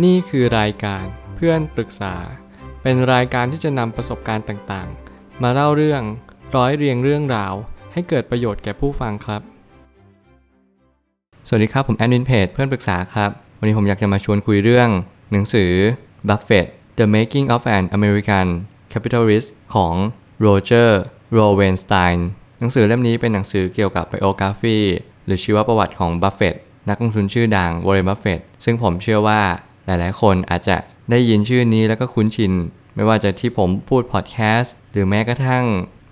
นี่คือรายการเพื่อนปรึกษา เป็นรายการที่จะนำประสบการณ์ต่างๆ มาเล่าเรื่องร้อยเรียงเรื่องราว ให้เกิดประโยชน์แก่ผู้ฟังครับ สวัสดีครับ ผมแอดมินเพจเพื่อนปรึกษาครับ วันนี้ผมอยากจะมาชวนคุยเรื่อง หนังสือ Buffett The Making of an American Capitalist ของโรเจอร์โรเวนสไตน์หนังสือเล่มนี้เป็นหนังสือเกี่ยวกับไบโอกราฟีหรือชีวประวัติของบัฟเฟตนักลงทุนชื่อดังวอร์เรนบัฟเฟตซึ่งผมเชื่อว่า หลายๆ คนอาจจะได้ยินชื่อนี้แล้วก็คุ้นชิน ไม่ว่าจะที่ผมพูดพอดแคสต์หรือแม้กระทั่ง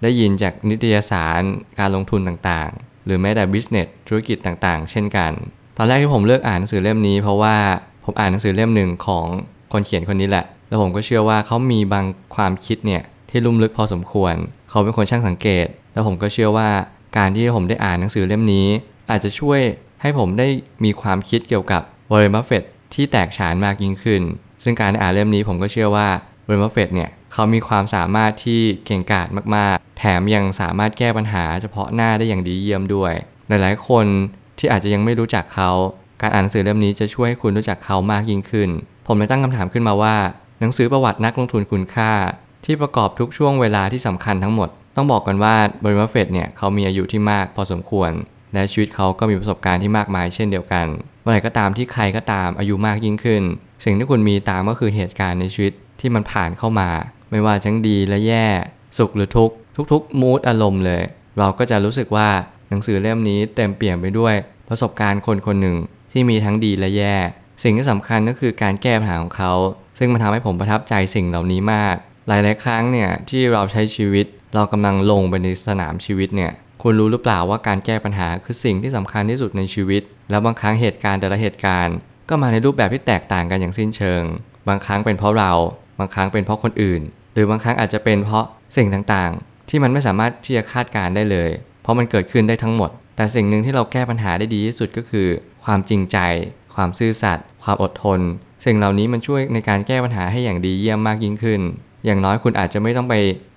ได้ยินจากนิตยสารการลงทุนต่างๆ หรือแม้แต่ business ธุรกิจต่างๆ เช่นกัน ตอนแรกที่ผมเลือกอ่านหนังสือเล่มนี้ เพราะว่าผมอ่านหนังสือเล่มหนึ่งของคนเขียนคนนี้แหละ แล้วผมก็เชื่อว่าเขามีบางความคิดเนี่ยที่ลุ่มลึกพอสมควร เขาเป็นคนช่างสังเกต แล้วผมก็เชื่อว่าการที่ผมได้อ่านหนังสือเล่มนี้ อาจจะช่วยให้ผมได้มีความคิดเกี่ยวกับวอร์เรนบัฟเฟต ที่แตกฉานมากยิ่งขึ้น ซึ่งการอ่านเล่มนี้ผมก็เชื่อว่าวอร์เรนบัฟเฟตเนี่ยเขามีความสามารถที่เก่งกาจมากๆ แถมยังสามารถแก้ปัญหาเฉพาะหน้าได้อย่างดีเยี่ยมด้วย หลายๆ คนที่อาจจะยังไม่รู้จักเขา การอ่านหนังสือเล่มนี้จะช่วยให้คุณรู้จักเขามากยิ่งขึ้น ผมเลยตั้งคำถามขึ้นมาว่า หนังสือประวัตินักลงทุนคุณค่า ที่ประกอบทุกช่วงเวลาที่สำคัญทั้งหมด ต้องบอกกันว่าบริมเฟตเนี่ยเขามีอายุที่มากพอสมควร และชีวิตเขาก็มีประสบการณ์ที่มากมายเช่นเดียวกันเมื่อไหร่ก็ตามที่ใครก็ตามอายุมากยิ่งขึ้น สิ่งที่คุณมีตามก็คือเหตุการณ์ในชีวิตที่มันผ่านเข้ามา ไม่ว่าทั้งดีและแย่ สุขหรือทุกข์ทุกๆมูดอารมณ์เลย เราก็จะรู้สึกว่าหนังสือเล่มนี้เต็มเปี่ยมไปด้วย ประสบการณ์คนคนหนึ่งที่มีทั้งดีและแย่ สิ่งที่สำคัญก็คือการแก้ปัญหาของเขา ซึ่งมันทำให้ผมประทับใจสิ่งเหล่านี้มาก หลายๆครั้งเนี่ยที่เราใช้ชีวิต เรากำลังลงไปในสนามชีวิตเนี่ย คุณรู้หรือเปล่าว่าการแก้ปัญหาคือสิ่งที่สำคัญที่สุดในชีวิต แล้วบางครั้งเหตุการณ์แต่ละเหตุการณ์ ก็มาในรูปแบบที่แตกต่างกันอย่างสิ้นเชิง บางครั้งเป็นเพราะเรา บางครั้งเป็นเพราะคนอื่น หรือบางครั้งอาจจะเป็นเพราะสิ่งต่างๆ ที่มันไม่สามารถที่จะคาดการได้เลย เพราะมันเกิดขึ้นได้ทั้งหมด แต่สิ่งหนึ่งที่เราแก้ปัญหาได้ดีที่สุดก็คือ ความจริงใจ ความซื่อสัตย์ ความอดทน สิ่งเหล่านี้มันช่วยในการแก้ปัญหาให้อย่างดีเยี่ยมมากยิ่งขึ้น อย่างน้อยคุณอาจจะไม่ต้องไป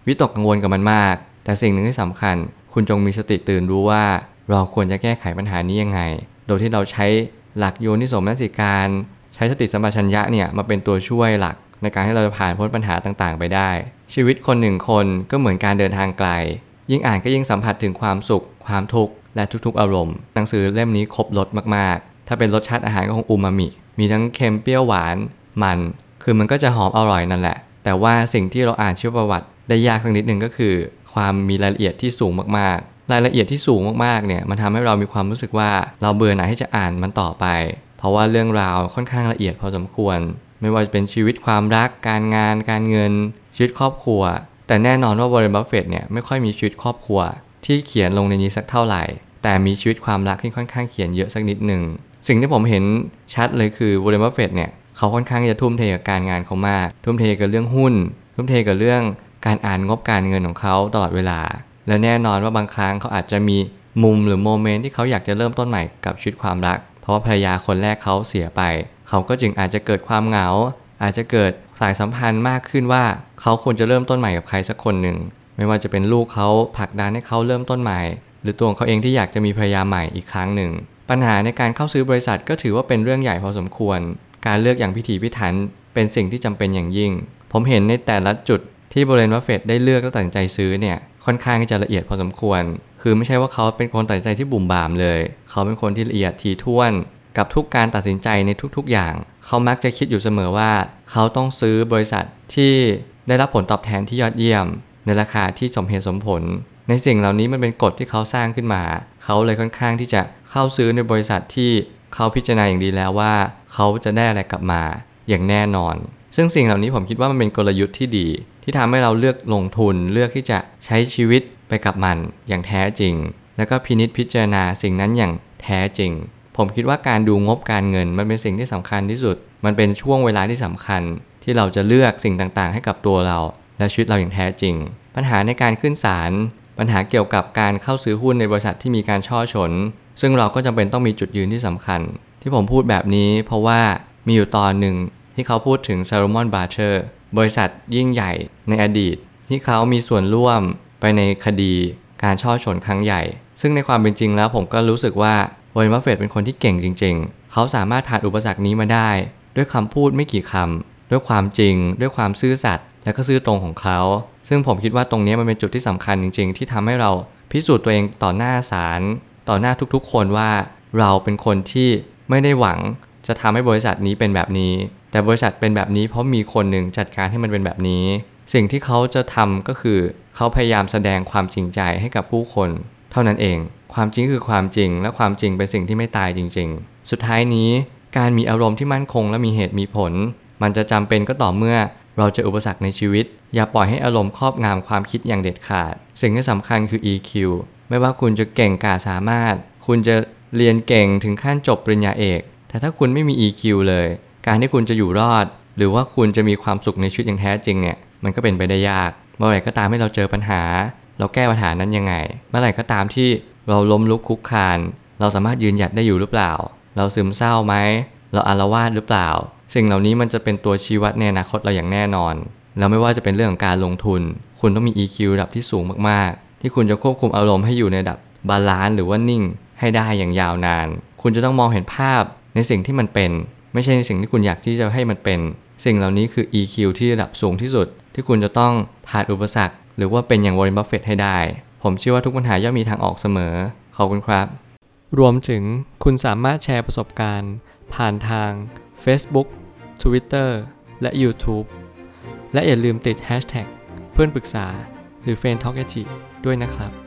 วิตกกังวลกับมันมาก แต่สิ่งหนึ่งที่สำคัญ คุณจงมีสติตื่นรู้ว่า เราควรจะแก้ไขปัญหานี้ยังไง โดยที่เราใช้หลักโยนิสมนสิการ ใช้สติสัมปชัญญะเนี่ยมาเป็นตัวช่วยหลัก ในการให้เราจะผ่านพ้นปัญหาต่างๆ ไปได้ ชีวิตคนหนึ่งคนก็เหมือนการเดินทางไกล ยิ่งอ่านก็ยิ่งสัมผัสถึงความสุข ความทุกข์และทุกๆ อารมณ์หนังสือเล่มนี้ครบรสมากๆ ถ้าเป็นรสชาติอาหารก็คงอูมามิ มีทั้งเค็มเปรี้ยวหวานมัน คือมันก็จะหอมอร่อยนั่นแหละ แต่ว่าสิ่งที่เราอ่านชีวประวัติ ได้ยากสักนิดหนึ่งก็คือ ความมีรายละเอียดที่สูงมากๆ รายละเอียดที่สูงมากๆเนี่ยมันทำให้เรามีความรู้สึกว่าเราเบื่อหน่ายที่จะอ่านมันต่อไป เพราะว่าเรื่องราวค่อนข้างละเอียดพอสมควร ไม่ว่าจะเป็นชีวิตความรัก การงาน การเงิน ชีวิตครอบครัว แต่แน่นอนว่าวอร์เรนบัฟเฟตเนี่ยไม่ค่อยมีชีวิตครอบครัว ที่เขียนลงในนี้สักเท่าไหร่ แต่มีชีวิตความรักที่ค่อนข้างเขียนเยอะสักนิดหนึ่งสิ่งที่ผมเห็นชัดเลยคือวอร์เรนบัฟเฟตเนี่ยเขาค่อนข้างจะทุ่มเทกับการงานเขามาก ทุ่มเทกับเรื่องหุ้น ทุ่มเทกับเรื่อง การอ่านงบการเงินของเขาตลอดเวลา และแน่นอนว่าบางครั้งเขาอาจจะมีมุมหรือ moment ที่เขาอยากจะเริ่มต้นใหม่กับชีวิตความรัก เพราะว่าภรรยาคนแรกเขาเสียไป เขาก็จึงอาจจะเกิดความเหงา อาจจะเกิดสายสัมพันธ์มากขึ้นว่า เขาควรจะเริ่มต้นใหม่กับใครสักคนหนึ่ง ไม่ว่าจะเป็นลูกเขาผลักดันให้เขาเริ่มต้นใหม่ หรือตัวเขาเองที่อยากจะมีภรรยาใหม่อีกครั้งหนึ่ง ปัญหาในการเข้าซื้อบริษัทก็ถือว่าเป็นเรื่องใหญ่พอสมควร การเลือกอย่างพิถีพิถันเป็นสิ่งที่จำเป็นอย่างยิ่ง ผมเห็นในแต่ละจุด ที่บริเวณวัฟเฟตได้เลือกและตัดสินใจซื้อเนี่ยค่อนข้างที่จะละเอียดพอสมควร คือไม่ใช่ว่าเขาเป็นคนตัดสินใจที่บุ่มบามเลย เขาเป็นคนที่ละเอียดถี่ถ้วนกับทุกการตัดสินใจในทุกๆอย่าง เขามักจะคิดอยู่เสมอว่า เขาต้องซื้อบริษัทที่ได้รับผลตอบแทนที่ยอดเยี่ยม ในราคาที่สมเหตุสมผล ในสิ่งเหล่านี้มันเป็นกฎที่เขาสร้างขึ้นมา เขาเลยค่อนข้างที่จะเข้าซื้อในบริษัทที่เขาพิจารณาอย่างดีแล้วว่า เขาจะได้อะไรกลับมาอย่างแน่นอน ซึ่งสิ่งเหล่านี้ผมคิดว่ามันเป็นกลยุทธ์ที่ดี ที่ทำให้เราเลือกลงทุนเลือกที่จะใช้ชีวิตไปกับมันอย่างแท้จริง แล้วก็พินิจพิจารณาสิ่งนั้นอย่างแท้จริง ผมคิดว่าการดูงบการเงินมันเป็นสิ่งที่สำคัญที่สุด มันเป็นช่วงเวลาที่สำคัญ ที่เราจะเลือกสิ่งต่างๆ ให้กับตัวเรา และชีวิตเราอย่างแท้จริง ปัญหาในการขึ้นศาลปัญหาเกี่ยวกับการเข้าซื้อหุ้นในบริษัทที่มีการฉ้อฉลซึ่งเราก็จำเป็นต้องมีจุดยืนที่สำคัญ ที่ผมพูดแบบนี้เพราะว่ามีอยู่ตอนหนึ่ง ที่เขาพูดถึงซา l มอนบาร์เ e อร์บริษัทยิ่งใหญ่ในอดีต ที่เขามีส่วนร่วมไปในคดีการฉ้อฉลครั้งใหญ่ ซึ่งในความเป็นจริงแล้วผมก็รู้สึกว่าวอร์เรนบัฟเฟตเป็นคนที่เก่งจริง ๆ เขาสามารถผ่านอุปสรรคนี้มาได้ ด้วยคำพูดไม่กี่คำด้วยความจริง ด้วยความซื่อสัตย์และก็ซื่อตรงของเขา ซึ่งผมคิดว่าตรงนี้มันเป็นจุดที่สำคัญจริง ๆ ที่ทำให้เราพิสูจน์ตัวเองต่อหน้าศาลต่อหน้าทุกๆ คนว่าเราเป็นคนที่ไม่ได้หวังจะทำให้บริษัทนี้เป็นแบบนี้ แต่บริษัทเป็นแบบนี้เพราะมีคนหนึ่งจัดการให้มันเป็นแบบนี้ สิ่งที่เขาจะทำก็คือเขาพยายามแสดงความจริงใจให้กับผู้คน เท่านั้นเอง ความจริงคือความจริง และความจริงเป็นสิ่งที่ไม่ตายจริง ๆ สุดท้ายนี้การมีอารมณ์ที่มั่นคงและมีเหตุมีผล มันจะจำเป็นก็ต่อเมื่อเราเจออุปสรรคในชีวิต อย่าปล่อยให้อารมณ์ครอบงำความคิดอย่างเด็ดขาด สิ่งที่สำคัญคือ EQ ไม่ว่าคุณจะเก่งกาสามารถ คุณจะเรียนเก่งถึงขั้นจบปริญญาเอก แต่ถ้าคุณไม่มี EQ เลย การที่คุณจะอยู่รอด หรือว่าคุณจะมีความสุขในชีวิตอย่างแท้จริงเนี่ยมันก็เป็นไปได้ยาก เมื่อไหร่ก็ตามให้เราเจอปัญหา เราแก้ปัญหานั้นยังไง เมื่อไหร่ก็ตามที่เราล้มลุกคุกคาน เราสามารถยืนหยัดได้อยู่หรือเปล่า เราซึมเศร้าไหมเราอารวาสหรือเปล่า สิ่งเหล่านี้มันจะเป็นตัวชี้วัดในอนาคตเราอย่างแน่นอน แล้วไม่ว่าจะเป็นเรื่องของการลงทุน คุณต้องมี EQ ระดับที่สูงมากๆ ที่คุณจะควบคุมอารมณ์ให้อยู่ในระดับ balance หรือว่านิ่ง ให้ได้อย่างยาวนาน คุณจะต้องมองเห็นภาพในสิ่งที่มันเป็น ไม่ใช่ในสิ่งที่คุณอยากที่จะให้มันเป็น สิ่งเหล่านี้คือ EQ ที่ระดับสูงที่สุด ที่คุณจะต้องผ่านอุปสรรค หรือว่าเป็นอย่างวอร์เรนบัฟเฟตให้ได้ ผมเชื่อว่าทุกปัญหาย่อมมีทางออกเสมอ ขอบคุณครับ รวมถึงคุณสามารถแชร์ประสบการณ์ ผ่านทาง Facebook Twitter และ YouTube และอย่าลืมติด Hashtag เพื่อนปรึกษาหรือ f r ร e n d t a l k ด้วยนะครับ